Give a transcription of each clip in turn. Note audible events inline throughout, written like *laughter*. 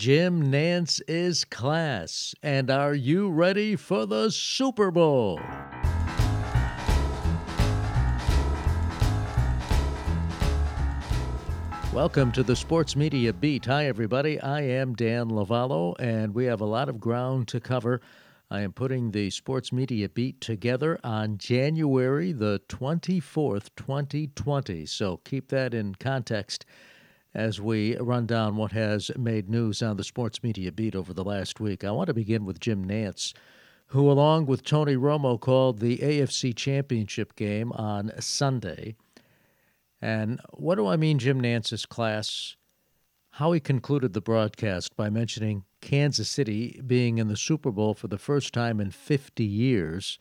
Jim Nance is class. And are you ready for the Super Bowl? Welcome to the Sports Media Beat. Hi, everybody. I am Dan Lovallo, and we have a lot of ground to cover. I am putting the Sports Media Beat together on January the 24th, 2020. So keep that in context as we run down what has made news on the sports media beat over the last week. I want to begin with Jim Nance, who, along with Tony Romo, called the AFC Championship game on Sunday. And what do I mean, Jim Nance's class? How he concluded the broadcast by mentioning Kansas City being in the Super Bowl for the first time in 50 years.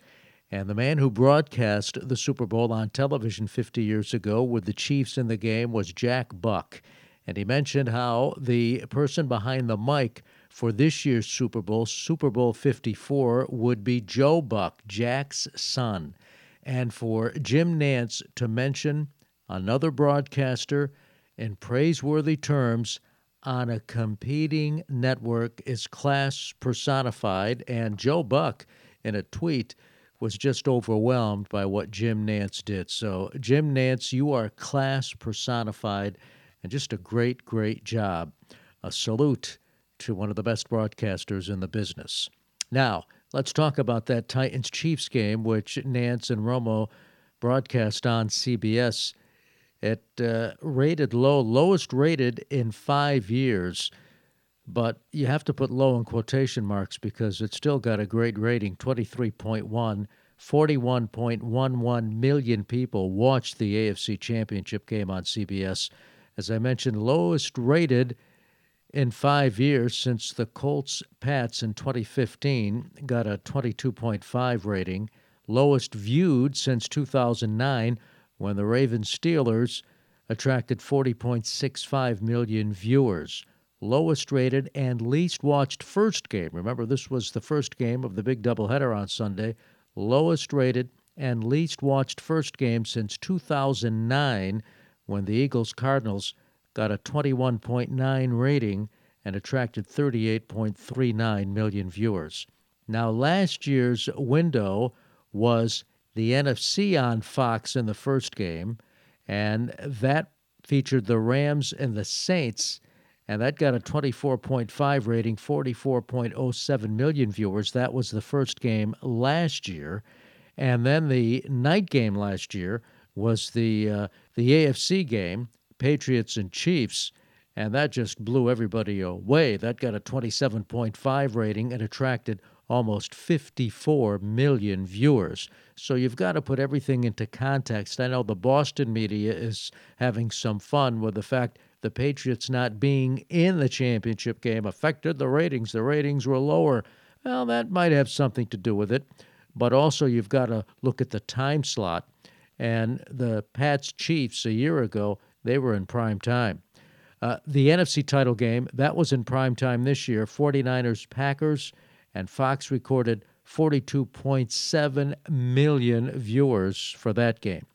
And the man who broadcast the Super Bowl on television 50 years ago with the Chiefs in the game was Jack Buck. And he mentioned how the person behind the mic for this year's Super Bowl, Super Bowl 54, would be Joe Buck, Jack's son. And for Jim Nance to mention another broadcaster in praiseworthy terms on a competing network is class personified. And Joe Buck, in a tweet, was just overwhelmed by what Jim Nance did. So, Jim Nance, you are class personified and just a great, great job. A salute to one of the best broadcasters in the business. Now, let's talk about that Titans Chiefs game, which Nance and Romo broadcast on CBS. It uh, rated low, lowest rated in five years, but you have to put low in quotation marks because it still got a great rating 23.1. 41.11 million people watched the AFC Championship game on CBS as I mentioned, lowest rated in five years since the Colts Pats in 2015 got a 22.5 rating, lowest viewed since 2009 when the Ravens Steelers attracted 40.65 million viewers. Lowest rated and least watched first game. Remember, this was the first game of the big doubleheader on Sunday. Lowest rated and least watched first game since 2009 when the Eagles Cardinals got a 21.9 rating and attracted 38.39 million viewers. Now, last year's window was the NFC on Fox in the first game, and that featured the Rams and the Saints, and that got a 24.5 rating, 44.07 million viewers. That was the first game last year. And then the night game last year was the uh, the AFC game, Patriots and Chiefs, and that just blew everybody away. That got a 27.5 rating and attracted almost 54 million viewers. So you've got to put everything into context. I know the Boston media is having some fun with the fact the Patriots not being in the championship game affected the ratings. The ratings were lower. Well, that might have something to do with it. But also, you've got to look at the time slot. And the Pats Chiefs a year ago, they were in prime time. Uh, the NFC title game, that was in prime time this year. 49ers Packers, and Fox recorded 42.7 million viewers for that game.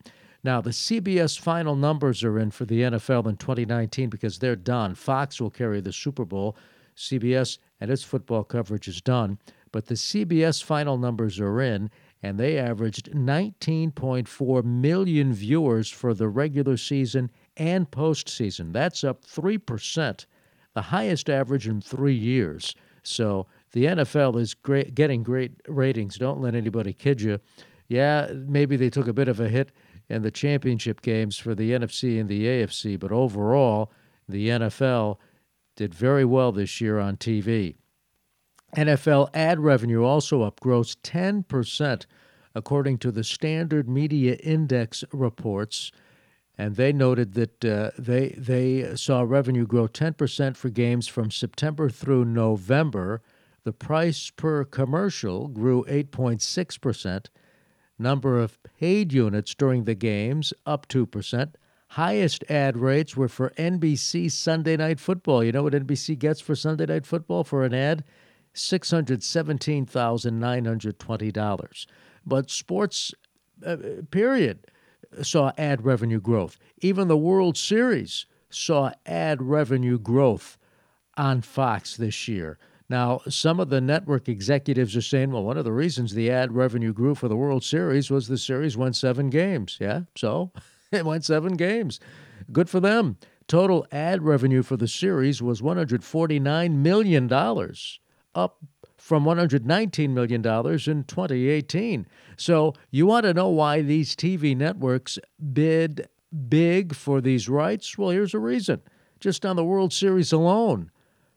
Now, the CBS final numbers are in for the NFL in 2019 because they're done. Fox will carry the Super Bowl. CBS and its football coverage is done. But the CBS final numbers are in, and they averaged 19.4 million viewers for the regular season and postseason. That's up 3%, the highest average in three years. So the NFL is great, getting great ratings. Don't let anybody kid you. Yeah, maybe they took a bit of a hit in the championship games for the NFC and the AFC, but overall, the NFL did very well this year on TV. NFL ad revenue also up, gross 10%, according to the Standard Media Index reports. And they noted that uh, they, they saw revenue grow 10% for games from September through November. The price per commercial grew 8.6%. Number of paid units during the games up 2%. Highest ad rates were for NBC Sunday Night Football. You know what NBC gets for Sunday Night Football for an ad? $617,920. But sports, uh, period, saw ad revenue growth. Even the World Series saw ad revenue growth on Fox this year. Now, some of the network executives are saying, well, one of the reasons the ad revenue grew for the World Series was the series won seven games. Yeah, so *laughs* it went seven games. Good for them. Total ad revenue for the series was $149 million, up from $119 million in 2018. So, you want to know why these TV networks bid big for these rights? Well, here's a reason. Just on the World Series alone,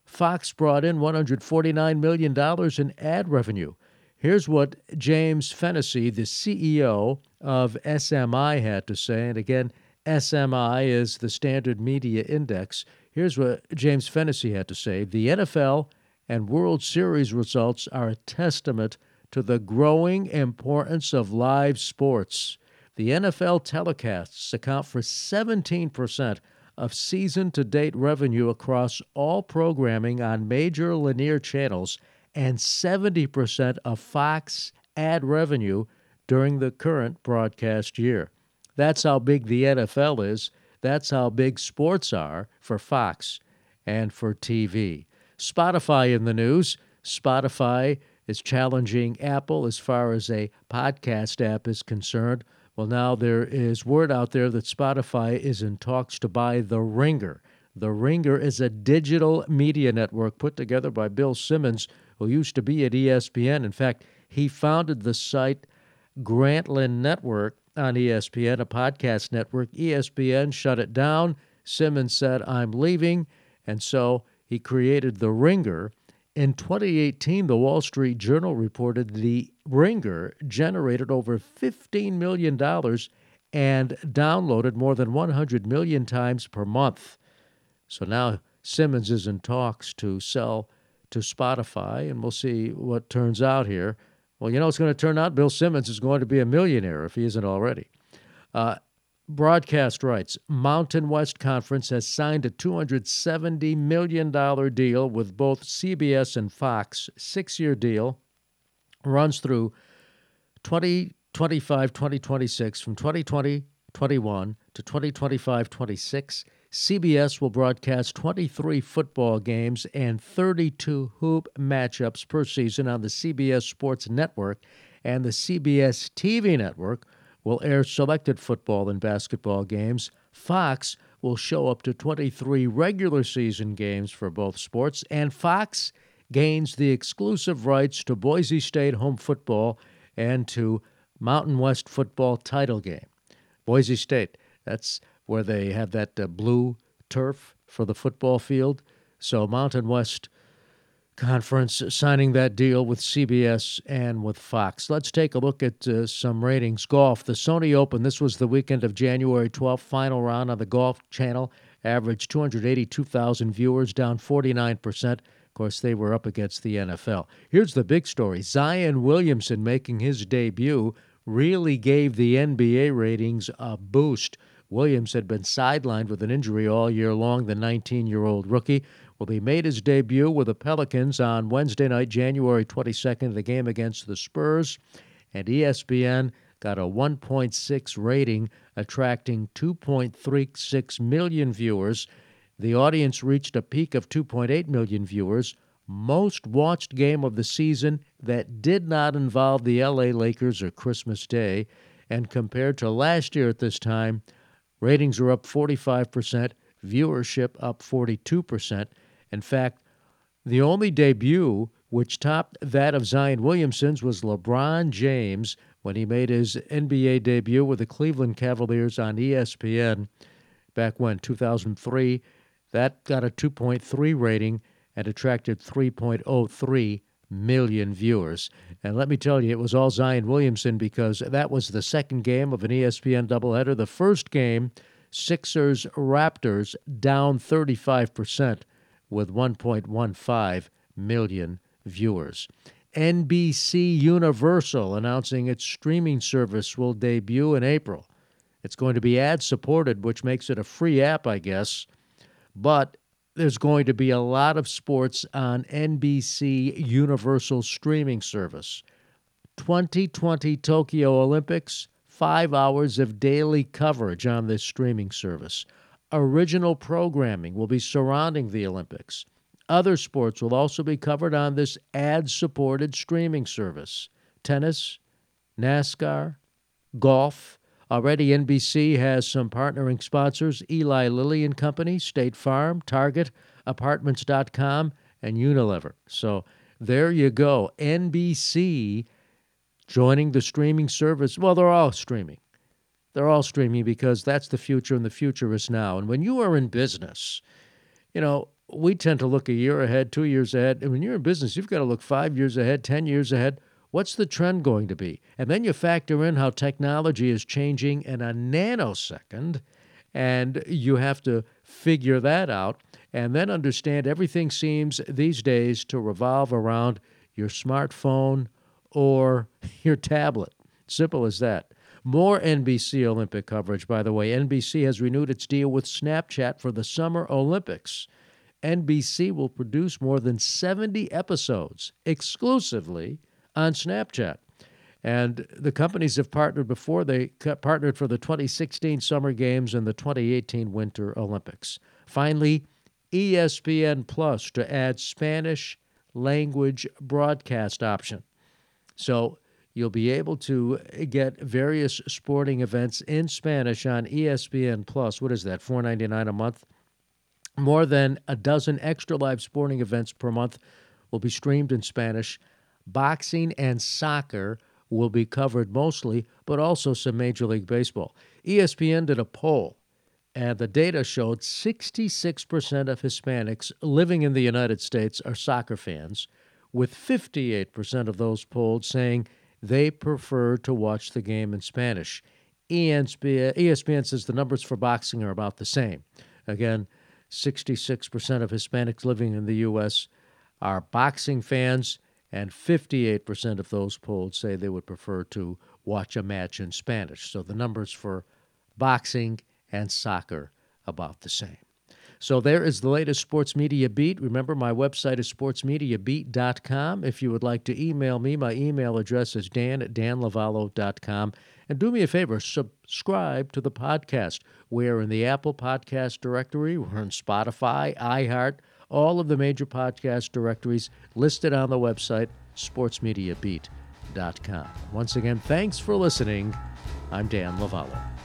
Fox brought in $149 million in ad revenue. Here's what James Fennessy, the CEO of SMI, had to say. And again, SMI is the Standard Media Index. Here's what James Fennessy had to say The NFL and World Series results are a testament to the growing importance of live sports. The NFL telecasts account for 17% of season to date revenue across all programming on major linear channels and 70% of Fox ad revenue during the current broadcast year. That's how big the NFL is. That's how big sports are for Fox and for TV. Spotify in the news. Spotify is challenging Apple as far as a podcast app is concerned. Well, now there is word out there that Spotify is in talks to buy The Ringer. The Ringer is a digital media network put together by Bill Simmons, who used to be at ESPN. In fact, he founded the site Grantland Network on ESPN, a podcast network. ESPN shut it down. Simmons said, I'm leaving. And so he created The Ringer. In 2018, the Wall Street Journal reported The Ringer generated over $15 million and downloaded more than 100 million times per month. So now Simmons is in talks to sell to Spotify, and we'll see what turns out here. Well, you know, it's going to turn out Bill Simmons is going to be a millionaire if he isn't already. Uh, broadcast rights. Mountain West Conference has signed a $270 million deal with both CBS and Fox. Six year deal runs through 2025 2026 from 2020 21 to 2025 26. CBS will broadcast 23 football games and 32 hoop matchups per season on the CBS Sports Network, and the CBS TV network will air selected football and basketball games. Fox will show up to 23 regular season games for both sports, and Fox gains the exclusive rights to Boise State home football and to Mountain West football title game. Boise State, that's where they have that uh, blue turf for the football field. So Mountain West Conference signing that deal with CBS and with Fox. Let's take a look at uh, some ratings. Golf, the Sony Open. This was the weekend of January 12th, final round on the Golf Channel. Averaged 282,000 viewers, down 49%. Of course, they were up against the NFL. Here's the big story Zion Williamson making his debut really gave the NBA ratings a boost. Williams had been sidelined with an injury all year long, the 19 year old rookie. Well, he made his debut with the Pelicans on Wednesday night, January 22nd, the game against the Spurs, and ESPN got a 1.6 rating, attracting 2.36 million viewers. The audience reached a peak of 2.8 million viewers, most watched game of the season that did not involve the LA Lakers or Christmas Day. And compared to last year at this time, Ratings are up 45%, viewership up 42%. In fact, the only debut which topped that of Zion Williamson's was LeBron James when he made his NBA debut with the Cleveland Cavaliers on ESPN back when, 2003. That got a 2.3 rating and attracted 3.03 million viewers. And let me tell you, it was all Zion Williamson because that was the second game of an ESPN doubleheader. The first game, Sixers Raptors down 35% with 1.15 million viewers. NBC Universal announcing its streaming service will debut in April. It's going to be ad supported, which makes it a free app, I guess. But there's going to be a lot of sports on NBC Universal streaming service. 2020 Tokyo Olympics, five hours of daily coverage on this streaming service. Original programming will be surrounding the Olympics. Other sports will also be covered on this ad supported streaming service tennis, NASCAR, golf. Already, NBC has some partnering sponsors Eli Lilly and Company, State Farm, Target, Apartments.com, and Unilever. So there you go. NBC joining the streaming service. Well, they're all streaming. They're all streaming because that's the future, and the future is now. And when you are in business, you know, we tend to look a year ahead, two years ahead. And when you're in business, you've got to look five years ahead, 10 years ahead. What's the trend going to be? And then you factor in how technology is changing in a nanosecond, and you have to figure that out and then understand everything seems these days to revolve around your smartphone or *laughs* your tablet. Simple as that. More NBC Olympic coverage, by the way. NBC has renewed its deal with Snapchat for the Summer Olympics. NBC will produce more than 70 episodes exclusively on Snapchat. And the companies have partnered before. They partnered for the 2016 Summer Games and the 2018 Winter Olympics. Finally, ESPN Plus to add Spanish language broadcast option. So you'll be able to uh, get various sporting events in Spanish on ESPN Plus. What is that? $4.99 a month. More than a dozen extra live sporting events per month will be streamed in Spanish. Boxing and soccer will be covered mostly, but also some Major League Baseball. ESPN did a poll, and the data showed 66% of Hispanics living in the United States are soccer fans, with 58% of those polled saying they prefer to watch the game in Spanish. ESPN says the numbers for boxing are about the same. Again, 66% of Hispanics living in the U.S. are boxing fans, and 58% of those polled say they would prefer to watch a match in Spanish. So the numbers for boxing and soccer about the same. So there is the latest Sports Media Beat. Remember, my website is sportsmediabeat.com. If you would like to email me, my email address is dan at danlovallo.com. And do me a favor, subscribe to the podcast. We're in the Apple Podcast Directory, we're in Spotify, iHeart, all of the major podcast directories listed on the website, sportsmediabeat.com. Once again, thanks for listening. I'm Dan Lovallo.